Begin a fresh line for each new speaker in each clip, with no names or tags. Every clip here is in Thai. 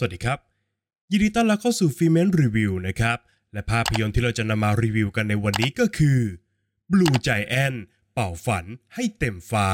สวัสดีครับ ยินดีต้อนรับเข้าสู่ฟีเมนรีวิวนะครับ และภาพยนตร์ที่เราจะนำมารีวิวกันในวันนี้ก็คือ Blue Giant เป่าฝันให้เต็มฟ้า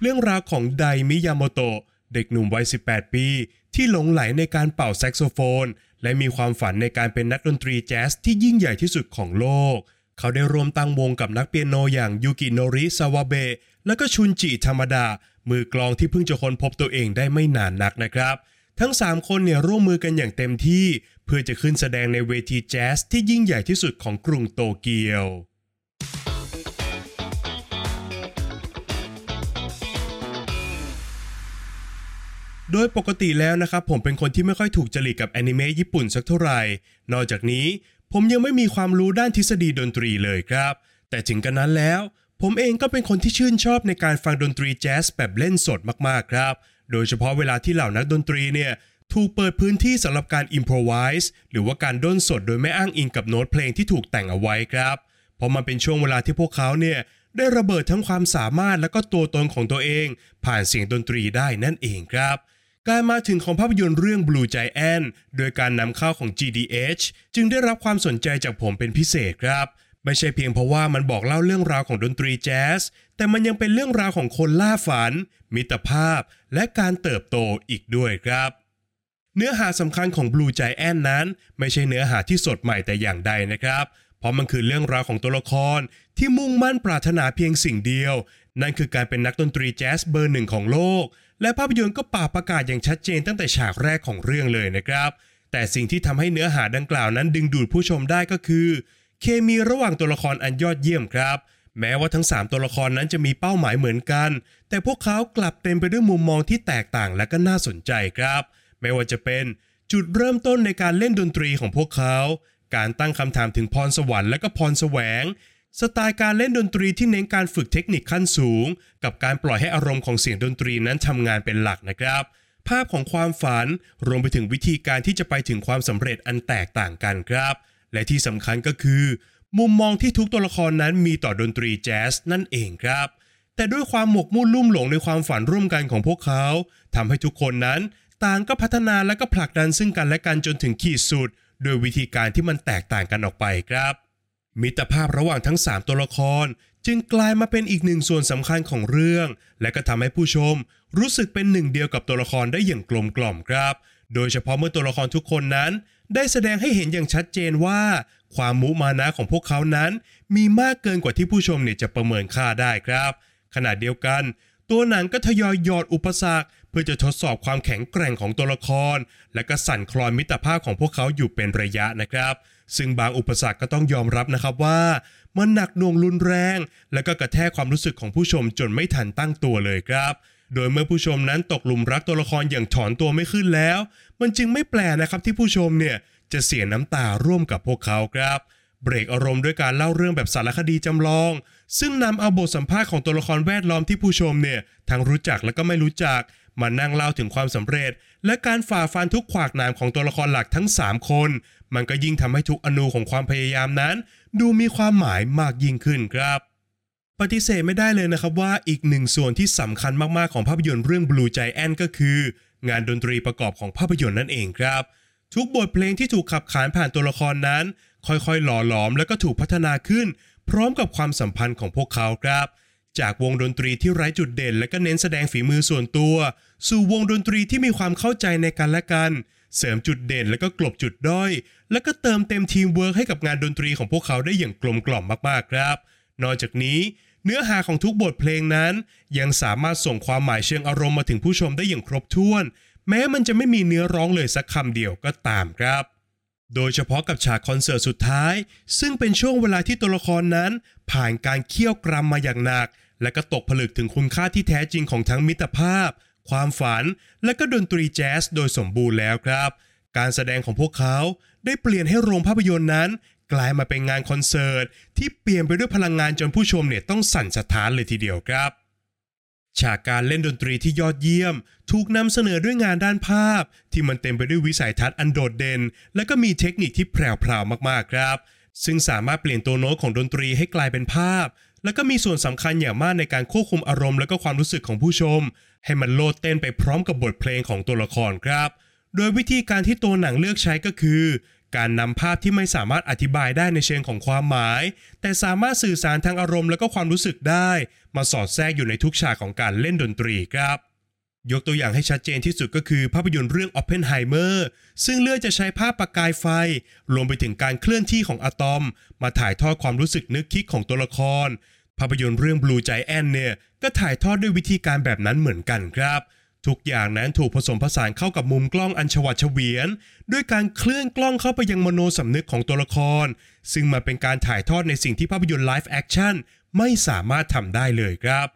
เรื่องราวของไดมิยาโมโตะเด็กหนุ่มวัย 18 ปี ที่หลงไหลในการเป่าแซกโซโฟน และมีความฝันในการเป็นนักดนตรีแจ๊สที่ยิ่งใหญ่ที่สุดของโลก เขาได้รวมตั้งวงกับนักเปียโนอย่างยูกิโนริซาวาเบะและก็ชุนจิ ทามาดะ มือกลองที่เพิ่งจะค้นพบตัวเองได้ไม่นานนักนะครับ ทั้ง 3 คนเนี่ยร่วมมือกันอย่างเต็มที่ เพื่อจะขึ้นแสดงในเวทีแจ๊สที่ยิ่งใหญ่ที่สุดของกรุงโตเกียว โดยปกติแล้วนะครับผมเป็นคนที่ไม่ค่อยถูกจริตกับแอนิเมะญี่ปุ่นสักเท่าไหร่ นอกจากนี้ผมยังไม่มีความรู้ด้านทฤษฎีดนตรีเลยครับ แต่ถึงกันนั้นแล้ว ผมเองก็เป็นคนที่ชื่นชอบในการฟังดนตรีแจ๊สแบบเล่นสดมากๆครับ โดยเฉพาะเวลาที่เหล่านักดนตรีเนี่ยถูกเปิดพื้นที่สำหรับการอิมพรไวส์หรือว่าการด้นสดโดยไม่อ้างอิงกับโน้ตเพลงที่ถูกแต่งเอาไว้ครับ เพราะมันเป็นช่วงเวลาที่พวกเขาเนี่ยได้ระเบิดทั้งความสามารถและก็ตัวตนของตัวเอง ผ่านเสียงดนตรีได้นั่นเองครับ การมาถึงของภาพยนตร์เรื่อง Blue Giant โดยการนำเข้าของ GDH จึงได้รับความสนใจจากผมเป็นพิเศษครับ ไม่ใช่เพียงเพราะว่ามันบอกเล่าเรื่องราวของดนตรีแจ๊ส แต่มันยังเป็นเรื่องราวของคนล่าฝัน มิตรภาพ และการเติบโตอีกด้วยครับ เนื้อหาสำคัญของ Blue Giant นั้น ไม่ใช่เนื้อหาที่สดใหม่แต่อย่างใดนะครับ เพราะมันคือเรื่องราวของตัวละครที่มุ่งมั่นปรารถนาเพียงสิ่งเดียว นั่นคือการเป็นนักดนตรีแจ๊สเบอร์หนึ่งของโลก และภาพยนตร์ก็ป่าประกาศอย่างชัดเจนตั้งแต่ฉากแรกของเรื่องเลยนะครับ แต่สิ่งที่ทำให้เนื้อหาดังกล่าวนั้นดึงดูดผู้ชมได้ก็คือ เคมีระหว่างตัวละครอันยอดเยี่ยมครับ แม้ว่าทั้ง 3 ตัวละครนั้นจะมีเป้าหมายเหมือนกัน แต่พวกเขากลับเต็มไปด้วยมุมมองที่แตกต่างและก็น่าสนใจครับ ไม่ว่าจะเป็นจุดเริ่มต้นในการเล่นดนตรีของพวกเขา การตั้งคำถามถึงพรสวรรค์และก็พรแสวง สไตล์การเล่นดนตรีที่เน้นการฝึกเทคนิคขั้นสูง กับการปล่อยให้อารมณ์ของเสียงดนตรีนั้นทำงานเป็นหลักนะครับ ภาพของความฝันรวมไปถึงวิธีการที่จะไปถึงความสำเร็จอันแตกต่างกันครับ และที่สำคัญก็คือ มุมมองที่ทุกตัวละครนั้นมีต่อดนตรีแจ๊สนั่นเองครับ แต่ด้วยความหมกมุ่นลุ่มหลงในความฝันร่วมกันของพวกเขาทำให้ทุกคนนั้น ต่างก็พัฒนาและก็ผลักดันซึ่งกันและกันจนถึงขีดสุด โดยวิธีการที่มันแตกต่างกันออกไปครับ มิตรภาพระหว่างทั้ง 3 ตัวละคร จึงกลายมาเป็นอีกหนึ่งส่วนสำคัญของเรื่อง และก็ทำให้ผู้ชม รู้สึกเป็นหนึ่งเดียวกับตัวละครได้อย่างกลมกล่อมครับ โดยเฉพาะเมื่อตัวละครทุกคนนั้น ได้แสดงให้เห็นอย่างชัดเจนว่า ความมุมานะของพวกเขานั้น มีมากเกินกว่าที่ผู้ชมเนี่ยจะประเมินค่าได้ครับ ขณะเดียวกัน ตัวหนังก็ทยอยหยอดอุปสรรคเพื่อจะทดสอบความแข็งแกร่งของตัวละคร และก็สั่นคลอนมิตรภาพของพวกเขาอยู่เป็นระยะนะครับ ซึ่งบางอุปสรรคก็ต้องยอมรับนะครับว่า มันหนักหน่วงรุนแรง และก็กระแทกความรู้สึกของผู้ชมจนไม่ทันตั้งตัวเลยครับ โดยเมื่อผู้ชมนั้นตกหลุมรักตัวละครอย่างถอนตัวไม่ขึ้นแล้ว มันจึงไม่แปลนะครับที่ผู้ชมเนี่ยจะเสียน้ำตาร่วมกับพวกเขาครับเบรกอารมณ์ด้วยการเล่าเรื่องแบบสารคดีจำลอง ซึ่งนำเอาบทสัมภาษณ์ของตัวละครแวดล้อมที่ผู้ชมเนี่ยทั้งรู้จักและก็ไม่รู้จัก มานั่งเล่าถึงความสำเร็จ และการฝ่าฟันทุกขวากหนามของตัวละครหลักทั้ง 3 คน มันก็ยิ่งทำให้ทุกอนูของความพยายามนั้น ดูมีความหมายมากยิ่งขึ้นครับ ปฏิเสธไม่ได้เลยนะครับว่าอีกหนึ่งส่วนที่สำคัญมากๆของภาพยนตร์เรื่อง Blue Giant ก็คือ งานดนตรีประกอบของภาพยนตร์นั่นเองครับ ทุกบทเพลงที่ถูกขับขานผ่านตัวละครนั้น ค่อยๆ หล่อหลอมแล้วก็ถูกพัฒนาขึ้น พร้อมกับความสัมพันธ์ของพวกเขาครับจากวงดนตรีที่ไร้จุดเด่น และก็เน้นแสดงฝีมือส่วนตัว สู่วงดนตรีที่มีความเข้าใจในกันและกัน เสริมจุดเด่นและก็กลบจุดด้อย และก็เติมเต็มทีมเวิร์กให้กับงานดนตรีของพวกเขาได้อย่างกลมกล่อมมากๆครับ นอกจากนี้เนื้อหาของทุกบทเพลงนั้น ยังสามารถส่งความหมายเชิงอารมณ์มาถึงผู้ชมได้อย่างครบถ้วน แม้มันจะไม่มีเนื้อร้องเลยสักคำเดียวก็ตามครับ โดยเฉพาะกับฉากคอนเสิร์ตสุดท้าย ซึ่งเป็นช่วงเวลาที่ตัวละครนั้น ผ่านการเคี่ยวกรำมาอย่างหนัก และก็ตกผลึกถึงคุณค่าที่แท้จริงของทั้งมิตรภาพ ความฝัน และก็ดนตรีแจ๊สโดยสมบูรณ์แล้วครับ การแสดงของพวกเขาได้เปลี่ยนให้โรงภาพยนตร์นั้น กลายมาเป็นงานคอนเสิร์ตที่เปลี่ยนไปด้วยพลังงานจนผู้ชมเนี่ยต้องสั่นสะท้านเลยทีเดียวครับฉากการเล่นดนตรีที่ยอดเยี่ยม ถูกนำเสนอด้วยงานด้านภาพ ที่มันเต็มไปด้วยวิสัยทัศน์อันโดดเด่น และก็มีเทคนิคที่แพรวๆมากๆครับ ซึ่งสามารถเปลี่ยนตัวโน้ตของดนตรีให้กลายเป็นภาพ และก็มีส่วนสำคัญอย่างมากในการควบคุมอารมณ์และก็ความรู้สึกของผู้ชม ให้มันโลดเต้นไปพร้อมกับบทเพลงของตัวละครครับ โดยวิธีการที่ตัวหนังเลือกใช้ก็คือ การนำภาพที่ไม่สามารถอธิบายได้ในเชิงของความหมาย แต่สามารถสื่อสารทางอารมณ์และก็ความรู้สึกได้ มาสอดแทรกอยู่ในทุกฉากของการเล่นดนตรีครับยกตัวอย่างให้ชัดเจนที่สุดก็คือภาพยนตร์เรื่อง Oppenheimer ซึ่งเลือกจะใช้ภาพประกายไฟ รวมไปถึงการเคลื่อนที่ของอะตอม มาถ่ายทอดความรู้สึกนึกคิดของตัวละคร ภาพยนตร์เรื่อง Blue Giant เนี่ยก็ถ่ายทอดด้วยวิธีการแบบนั้นเหมือนกันครับ ทุกอย่างนั้นถูกผสมผสานเข้ากับมุมกล้องอันฉวัดเฉวียน ด้วยการเคลื่อนกล้องเข้าไปยังมโนสำนึกของตัวละคร ซึ่งมาเป็นการถ่ายทอดในสิ่งที่ภาพยนตร์ live action ไม่สามารถทำได้เลยครับ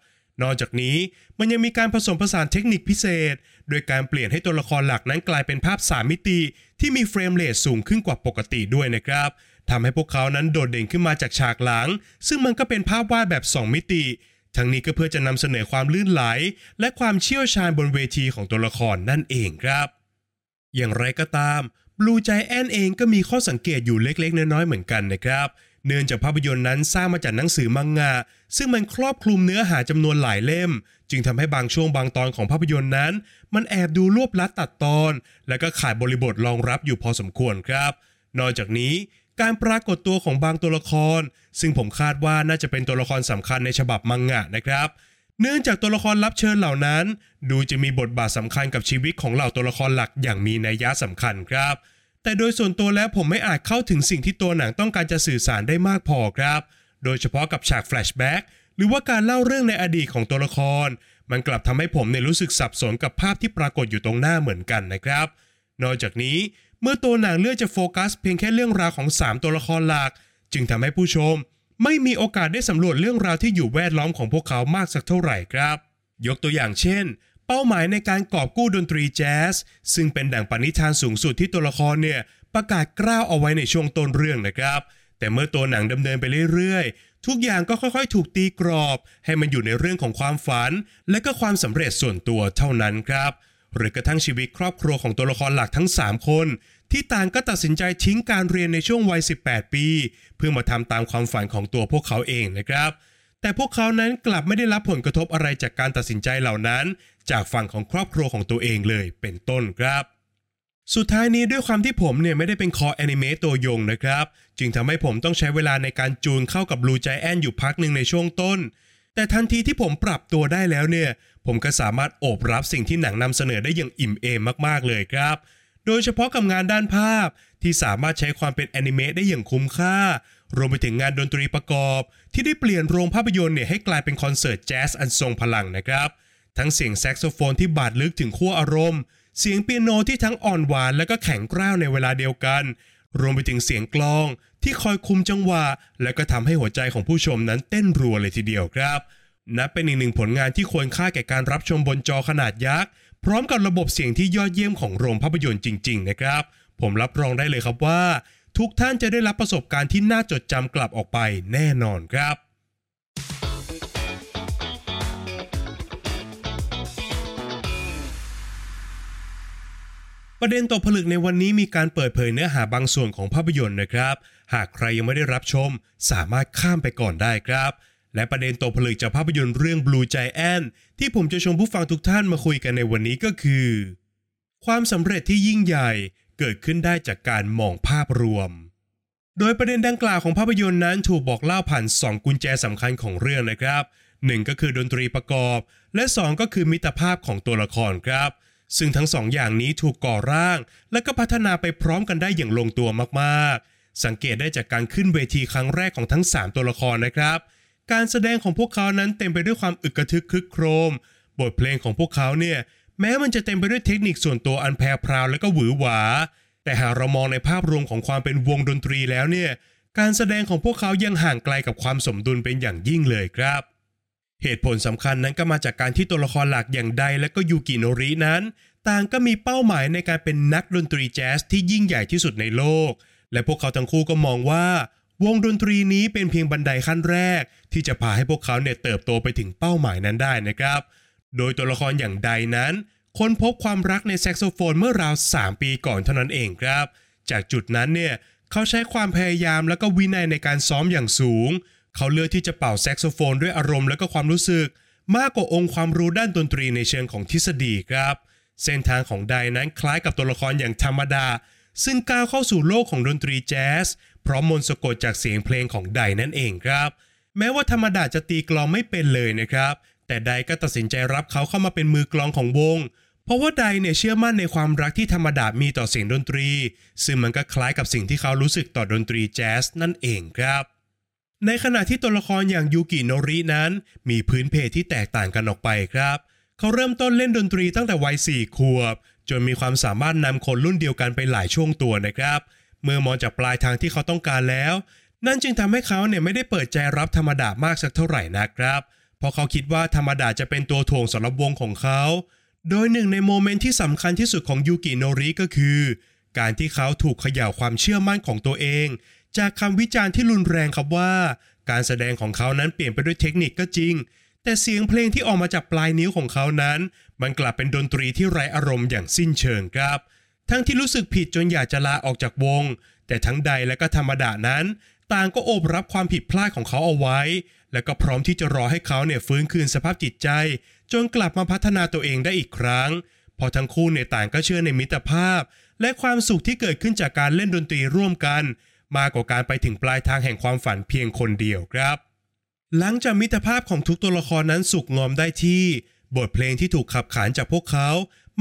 นอกจากนี้มันยังมีการผสมผสานเทคนิคพิเศษ โดยการเปลี่ยนให้ตัวละครหลักนั้นกลายเป็นภาพ 3 มิติ ที่มี frame rate สูงขึ้นกว่าปกติด้วยนะครับ ทำให้พวกเขานั้นโดดเด่นขึ้นมาจากฉากหลัง ซึ่งมันก็เป็นภาพวาดแบบ 2 มิติ ทั้งนี้ก็เพื่อจะนำเสนอความลื่นไหล และความเชี่ยวชาญบนเวทีของตัวละครนั่นเองครับ อย่างไรก็ตาม Blue Giant เองก็มีข้อสังเกตอยู่เล็กๆ น้อยๆเหมือนกันนะครับ เนื่องจากภาพยนตร์นั้นสร้างมาจากหนังสือมังงะ ซึ่งมันครอบคลุมเนื้อหาจำนวนหลายเล่ม จึงทำให้บางช่วงบางตอนของภาพยนตร์นั้น มันแอบดูรวบลัดตัดตอน และก็ขาดบริบทรองรับอยู่พอสมควรครับ นอกจากนี้ การปรากฏตัวของบางตัวละคร ซึ่งผมคาดว่าน่าจะเป็นตัวละครสำคัญในฉบับมังงะนะครับ เนื่องจากตัวละครรับเชิญเหล่านั้น ดูจะมีบทบาทสำคัญกับชีวิตของเหล่าตัวละครหลักอย่างมีนัยยะสำคัญครับ แต่โดยส่วนตัวแล้วผมไม่อาจเข้าถึงสิ่งที่ตัวหนังต้องการจะสื่อสารได้มากพอครับ โดยเฉพาะกับฉากแฟลชแบ็กหรือว่าการเล่าเรื่องในอดีตของตัวละคร มันกลับทำให้ผมเนี่ยรู้สึกสับสนกับภาพที่ปรากฏอยู่ตรงหน้าเหมือนกันนะครับ นอกจากนี้ เมื่อตัวหนังเลือกจะโฟกัสเพียงแค่เรื่องราวของ 3 ตัวละครหลัก จึงทำให้ผู้ชม ไม่มีโอกาสได้สำรวจเรื่องราวที่อยู่แวดล้อมของพวกเขามากสักเท่าไหร่ครับ ยกตัวอย่างเช่น เป้าหมายในการกอบกู้ดนตรีแจ๊สซึ่งเป็นดั่งปณิธานสูงสุดที่ตัวละครเนี่ยประกาศกล้าวเอาไว้ในช่วงต้นเรื่องนะครับ แต่เมื่อตัวหนังดำเนินไปเรื่อยๆ ทุกอย่างก็ค่อยๆ ถูกตีกรอบ ให้มันอยู่ในเรื่องของความฝัน และก็ความสำเร็จส่วนตัวเท่านั้นครับ หรือกระทั่งชีวิตครอบครัวของตัวละครหลักทั้ง 3 คน ที่ต่างก็ตัดสินใจทิ้งการเรียนในช่วงวัย 18 ปี เพื่อมาทำตามความฝันของตัวพวกเขาเองนะครับ แต่พวกเขานั้นกลับไม่ได้รับผลกระทบอะไรจากการตัดสินใจเหล่านั้น จากฝั่งของครอบครัวของตัวเองเลยเป็นต้นครับสุดท้ายนี้ด้วยความที่ผมเนี่ยไม่ได้เป็นคอแอนิเมตตัวยงนะครับ จึงทำให้ผมต้องใช้เวลาในการจูนเข้ากับ Blue Giant อยู่พักหนึ่งในช่วงต้น แต่ทันทีที่ผมปรับตัวได้แล้วเนี่ย ผมก็สามารถโอบรับสิ่งที่หนังนำเสนอได้อย่างอิ่มเอมมากๆเลยครับ โดยเฉพาะกับงานด้านภาพที่สามารถใช้ความเป็นแอนิเมะได้อย่างคุ้มค่า รวมไปถึงงานดนตรีประกอบ ที่ได้เปลี่ยนโรงภาพยนตร์เนี่ยให้กลายเป็นคอนเสิร์ตแจ๊สอันทรงพลังนะครับ ทั้งเสียงแซกโซโฟนที่บาดลึกถึงขั้วอารมณ์ เสียงเปียโนที่ทั้งอ่อนหวานและก็แข็งกร้าวในเวลาเดียวกัน รวมไปถึงเสียงกลอง ที่คอยคุมจังหวะ และก็ทำให้หัวใจของผู้ชมนั้นเต้นรัวเลยทีเดียวครับ นับเป็นอีกหนึ่งผลงานที่ควรค่าแก่การรับชมบนจอขนาดยักษ์ พร้อมกับระบบเสียงที่ยอดเยี่ยมของโรงภาพยนตร์จริง ๆ นะครับ ผมรับรองได้เลยครับว่า ทุกท่านจะได้รับประสบการณ์ที่น่าจดจำกลับออกไปแน่นอนครับประเด็นตกผลึกในวันนี้มีการเปิดเผยเนื้อหาบางส่วนของภาพยนตร์นะครับ หากใครยังไม่ได้รับชม สามารถข้ามไปก่อนได้ครับ และประเด็นตกผลึกจากภาพยนตร์เรื่อง Blue Giant ที่ผมจะชวนผู้ฟังทุกท่านมาคุยกันในวันนี้ก็คือ ความสำเร็จที่ยิ่งใหญ่เกิดขึ้นได้จากการมองภาพรวม โดยประเด็นดังกล่าวของภาพยนตร์นั้นถูกบอกเล่าผ่าน 2 กุญแจสำคัญของเรื่องนะครับ 1 ก็คือดนตรีประกอบ และ 2 ก็คือมิตรภาพของตัวละครครับ ซึ่งทั้งสองอย่างนี้ถูกก่อร่าง และก็พัฒนาไปพร้อมกันได้อย่างลงตัวมากๆ สังเกตได้จากการขึ้นเวทีครั้งแรกของทั้ง 3 ตัวละครนะครับ การแสดงของพวกเขานั้นเต็มไปด้วยความอึกกระทึกคลึกโครม บทเพลงของพวกเขาเนี่ย แม้มันจะเต็มไปด้วยเทคนิคส่วนตัวอันแพรพราวและก็หวือหวา แต่หากเรามองในภาพรวมของความเป็นวงดนตรีแล้วเนี่ย การแสดงของพวกเขายังห่างไกลกับความสมดุลเป็นอย่างยิ่งเลยครับ เหตุผลสำคัญนั้นก็มาจากการที่ตัวละครหลักอย่างไดและก็ยูกิโนรินั้น ต่างก็มีเป้าหมายในการเป็นนักดนตรีแจ๊สที่ยิ่งใหญ่ที่สุดในโลก และพวกเขาทั้งคู่ก็มองว่า วงดนตรีนี้เป็นเพียงบันไดขั้นแรก ที่จะพาให้พวกเขาเนี่ยเติบโตไปถึงเป้าหมายนั้นได้นะครับ โดยตัวละครอย่างไดนั้นค้นพบความรักในแซกโซโฟนเมื่อราว 3 ปีก่อนเท่านั้นเองครับ จากจุดนั้นเนี่ยเขาใช้ความพยายามและก็วินัยในการซ้อมอย่างสูง เขาเลือกที่จะเป่าแซกโซโฟนด้วยอารมณ์และก็ความรู้สึก มากกว่าองค์ความรู้ด้านดนตรีในเชิงของทฤษฎีครับ เส้นทางของไดนั้นคล้ายกับตัวละครอย่างธรรมดา ซึ่งก้าวเข้าสู่โลกของดนตรีแจ๊ส พร้อมมนสะกดจากเสียงเพลงของไดนั่นเองครับ แม้ว่าธรรมดาจะตีกลองไม่เป็นเลยนะครับ แต่ไดก็ตัดสินใจรับเขาเข้ามาเป็นมือกลองของวง เพราะว่าไดเนี่ยเชื่อมั่นในความรักที่ธรรมดามีต่อเสียงดนตรี ซึ่งมันก็คล้ายกับสิ่งที่เขารู้สึกต่อดนตรีแจ๊สนั่นเองครับในขณะที่ตัวละครอย่างยูกิโนรินั้น มีพื้นเพที่แตกต่างกันออกไปครับ เขาเริ่มต้นเล่นดนตรีตั้งแต่วัย4ขวบ จนมีความสามารถนำคนรุ่นเดียวกันไปหลายช่วงตัวนะครับ เมื่อมองจากปลายทางที่เขาต้องการแล้ว นั่นจึงทำให้เขาเนี่ยไม่ได้เปิดใจรับธรรมดามากสักเท่าไหร่นะครับ เพราะเขาคิดว่าธรรมดาจะเป็นตัวถ่วงสำหรับวงของเขา โดยหนึ่งในโมเมนต์ที่สำคัญที่สุดของยูกิโนริก็คือ การที่เขาถูกเขย่าความเชื่อมั่นของตัวเอง จากคำวิจารณ์ที่รุนแรงครับว่า การแสดงของเขานั้นเปลี่ยนไปด้วยเทคนิคก็จริง แต่เสียงเพลงที่ออกมาจากปลายนิ้วของเขานั้น มันกลับเป็นดนตรีที่ไร้อารมณ์อย่างสิ้นเชิงครับ ทั้งที่รู้สึกผิดจนอยากจะลาออกจากวง แต่ทั้งใดและก็ธรรมดานั้น ต่างก็โอบรับความผิดพลาดของเขาเอาไว้ และก็พร้อมที่จะรอให้เขาเนี่ยฟื้นคืนสภาพจิตใจ จนกลับมาพัฒนาตัวเองได้อีกครั้งพอทั้งคู่เนี่ยต่างก็เชื่อในมิตรภาพ และความสุขที่เกิดขึ้นจากการเล่นดนตรีร่วมกัน มากกว่าการไปถึงปลายทางแห่งความฝันเพียงคนเดียวครับ หลังจากมิตรภาพของทุกตัวละครนั้นสุกงอมได้ที่ บทเพลงที่ถูกขับขานจากพวกเขา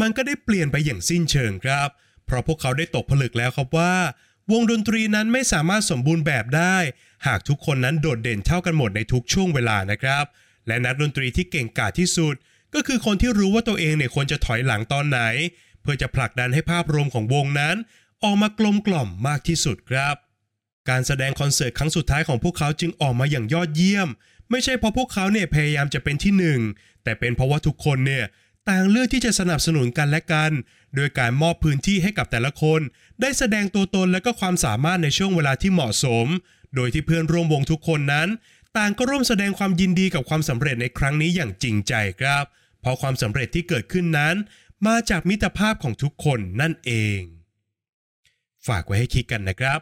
มันก็ได้เปลี่ยนไปอย่างสิ้นเชิงครับ เพราะพวกเขาได้ตกผลึกแล้วครับว่า วงดนตรีนั้นไม่สามารถสมบูรณ์แบบได้ หากทุกคนนั้นโดดเด่นเท่ากันหมดในทุกช่วงเวลานะครับ และนักดนตรีที่เก่งกาจที่สุด ก็คือคนที่รู้ว่าตัวเองเนี่ยควรจะถอยหลังตอนไหน เพื่อจะผลักดันให้ภาพรวมของวงนั้น ออกมากลมกล่อมมากที่สุดครับการแสดงคอนเสิร์ตครั้งสุดท้ายของพวกเขาจึงออกมาอย่างยอดเยี่ยม ไม่ใช่เพราะพวกเขาเนี่ยพยายามจะเป็นที่หนึ่งแต่เป็นเพราะว่าทุกคนเนี่ย ต่างเลือกที่จะสนับสนุนกันและกัน โดยการมอบพื้นที่ให้กับแต่ละคน ได้แสดงตัวตนและก็ความสามารถในช่วงเวลาที่เหมาะสม โดยที่เพื่อนร่วมวงทุกคนนั้น ต่างก็ร่วมแสดงความยินดีกับความสำเร็จในครั้งนี้อย่างจริงใจครับ เพราะความสำเร็จที่เกิดขึ้นนั้น มาจากมิตรภาพของทุกคนนั่นเอง ฝากไว้ให้คิดกันนะครับ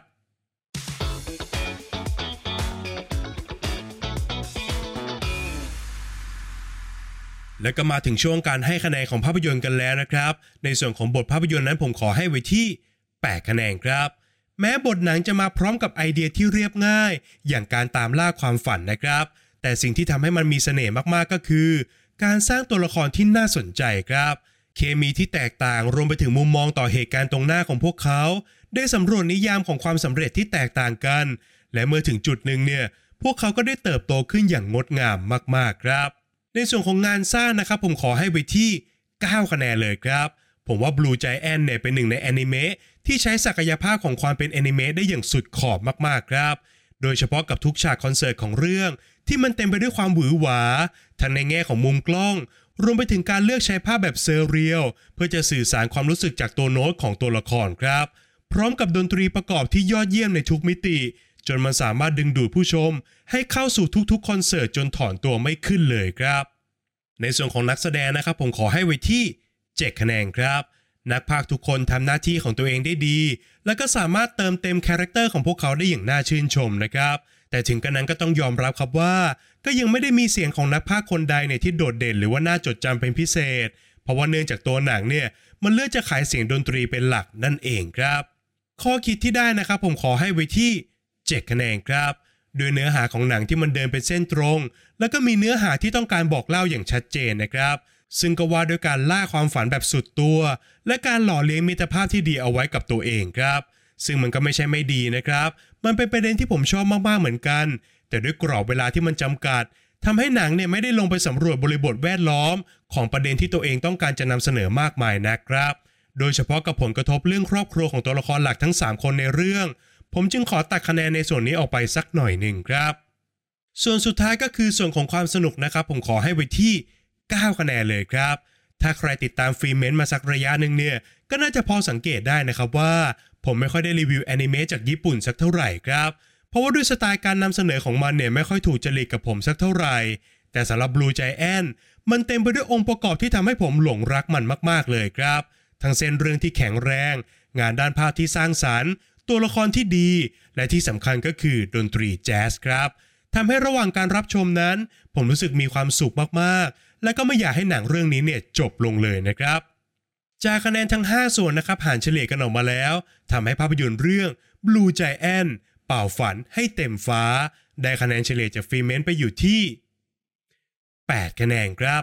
แล้วก็มาถึงช่วงการให้คะแนนของภาพยนตร์กันแล้วนะครับ ในส่วนของบทภาพยนตร์นั้นผมขอให้ไว้ที่ 8 คะแนนครับ แม้บทหนังจะมาพร้อมกับไอเดียที่เรียบง่าย อย่างการตามล่าความฝันนะครับ แต่สิ่งที่ทำให้มันมีเสน่ห์มากๆก็คือ การสร้างตัวละครที่น่าสนใจครับ เคมีที่แตกต่างรวมไปถึงมุมมองต่อเหตุการณ์ตรงหน้าของพวกเขา ได้สำรวจนิยามของความสำเร็จที่แตกต่างกัน และเมื่อถึงจุดหนึ่งเนี่ยพวกเขาก็ได้เติบโตขึ้นอย่างงดงามมากๆครับ ในส่วนของงานสร้างนะครับผมขอให้ไว้ที่ 9 คะแนนเลยครับ ผมว่า Blue Giant เนี่ยเป็นหนึ่งในแอนิเมะที่ใช้ศักยภาพของความเป็นแอนิเมะได้อย่างสุดขอบมากๆครับ โดยเฉพาะกับทุกฉากคอนเสิร์ตของเรื่อง ที่มันเต็มไปด้วยความหวือหวา ทั้งในแง่ของมุมกล้อง รวมไปถึงการเลือกใช้ภาพแบบ surreal เพื่อจะสื่อสารความรู้สึกจากตัวโน้ตของตัวละครครับ พร้อมกับดนตรีประกอบที่ยอดเยี่ยมในทุกมิติ จนมันสามารถดึงดูดผู้ชม ให้เข้าสู่ทุกๆคอนเสิร์ตจนถอนตัวไม่ขึ้นเลยครับ ในส่วนของนักแสดงนะครับผมขอให้ไว้ที่ 7 คะแนนครับ นักพากทุกคนทำหน้าที่ของตัวเองได้ดี และก็สามารถเติมเต็ม character ของพวกเขาได้อย่างน่าชื่นชมนะครับ แต่ถึงกระนั้นก็ต้องยอมรับครับว่า ก็ยังไม่ได้มีเสียงของนักพากคนใดเนี่ยที่โดดเด่นหรือว่าน่าจดจำเป็นพิเศษ เพราะว่าเนื่องจากตัวหนังเนี่ยมันเลือกจะขายเสียงดนตรีเป็นหลักนั่นเองครับ ข้อคิดที่ได้นะครับผมขอให้ไว้ที่ 7 คะแนนครับ โดยเนื้อหาของหนังที่มันเดินเป็นเส้นตรง แล้วก็มีเนื้อหาที่ต้องการบอกเล่าอย่างชัดเจนนะครับ ซึ่งก็ว่าด้วยการล่าความฝันแบบสุดตัว และการหล่อเลี้ยงมิตรภาพที่ดีเอาไว้กับตัวเองครับ ซึ่งมันก็ไม่ใช่ไม่ดีนะครับ มันเป็นประเด็นที่ผมชอบมากๆเหมือนกัน แต่ด้วยกรอบเวลาที่มันจำกัดทำให้หนังเนี่ยไม่ได้ลงไปสำรวจบริบทแวดล้อม ของประเด็นที่ตัวเองต้องการจะนำเสนอมากมายนะครับ โดยเฉพาะกับผลกระทบเรื่องครอบครัวของตัวละครหลักทั้ง 3 คนในเรื่อง ผมจึงขอตัดคะแนนในส่วนนี้ออกไปสักหน่อยหนึ่งครับ ส่วนสุดท้ายก็คือส่วนของความสนุกนะครับ ผมขอให้ไว้ที่ 9 คะแนนเลยครับ ถ้าใครติดตามฟรีเมนต์มาสักระยะหนึ่งเนี่ย ก็น่าจะพอสังเกตได้นะครับว่า ผมไม่ค่อยได้รีวิวแอนิเมะจากญี่ปุ่นสักเท่าไหร่ครับ เพราะว่าด้วยสไตล์การนำเสนอของมันเนี่ยไม่ค่อยถูกจริตกับผมสักเท่าไหร่ แต่สำหรับ Blue Giant มันเต็มไปด้วยองค์ประกอบที่ทำให้ผมหลงรักมันมาก ๆเลยครับ ทั้งเส้นเรื่องที่แข็งแรง งานด้านภาพที่สร้างสรรค์ ตัวละครที่ดี และที่สำคัญก็คือดนตรีแจ๊สครับทำให้ระหว่างการรับชมนั้น ผมรู้สึกมีความสุขมากๆ และก็ไม่อยากให้หนังเรื่องนี้เนี่ยจบลงเลยนะครับ จากคะแนนทั้ง 5 ส่วนนะครับหารเฉลี่ยกันออกมาแล้วทำให้ภาพยนตร์เรื่อง Blue Giant เป่าฝันให้เต็มฟ้า ได้คะแนนเฉลี่ยจากฟรีเมนต์ไปอยู่ที่ 8 คะแนนครับ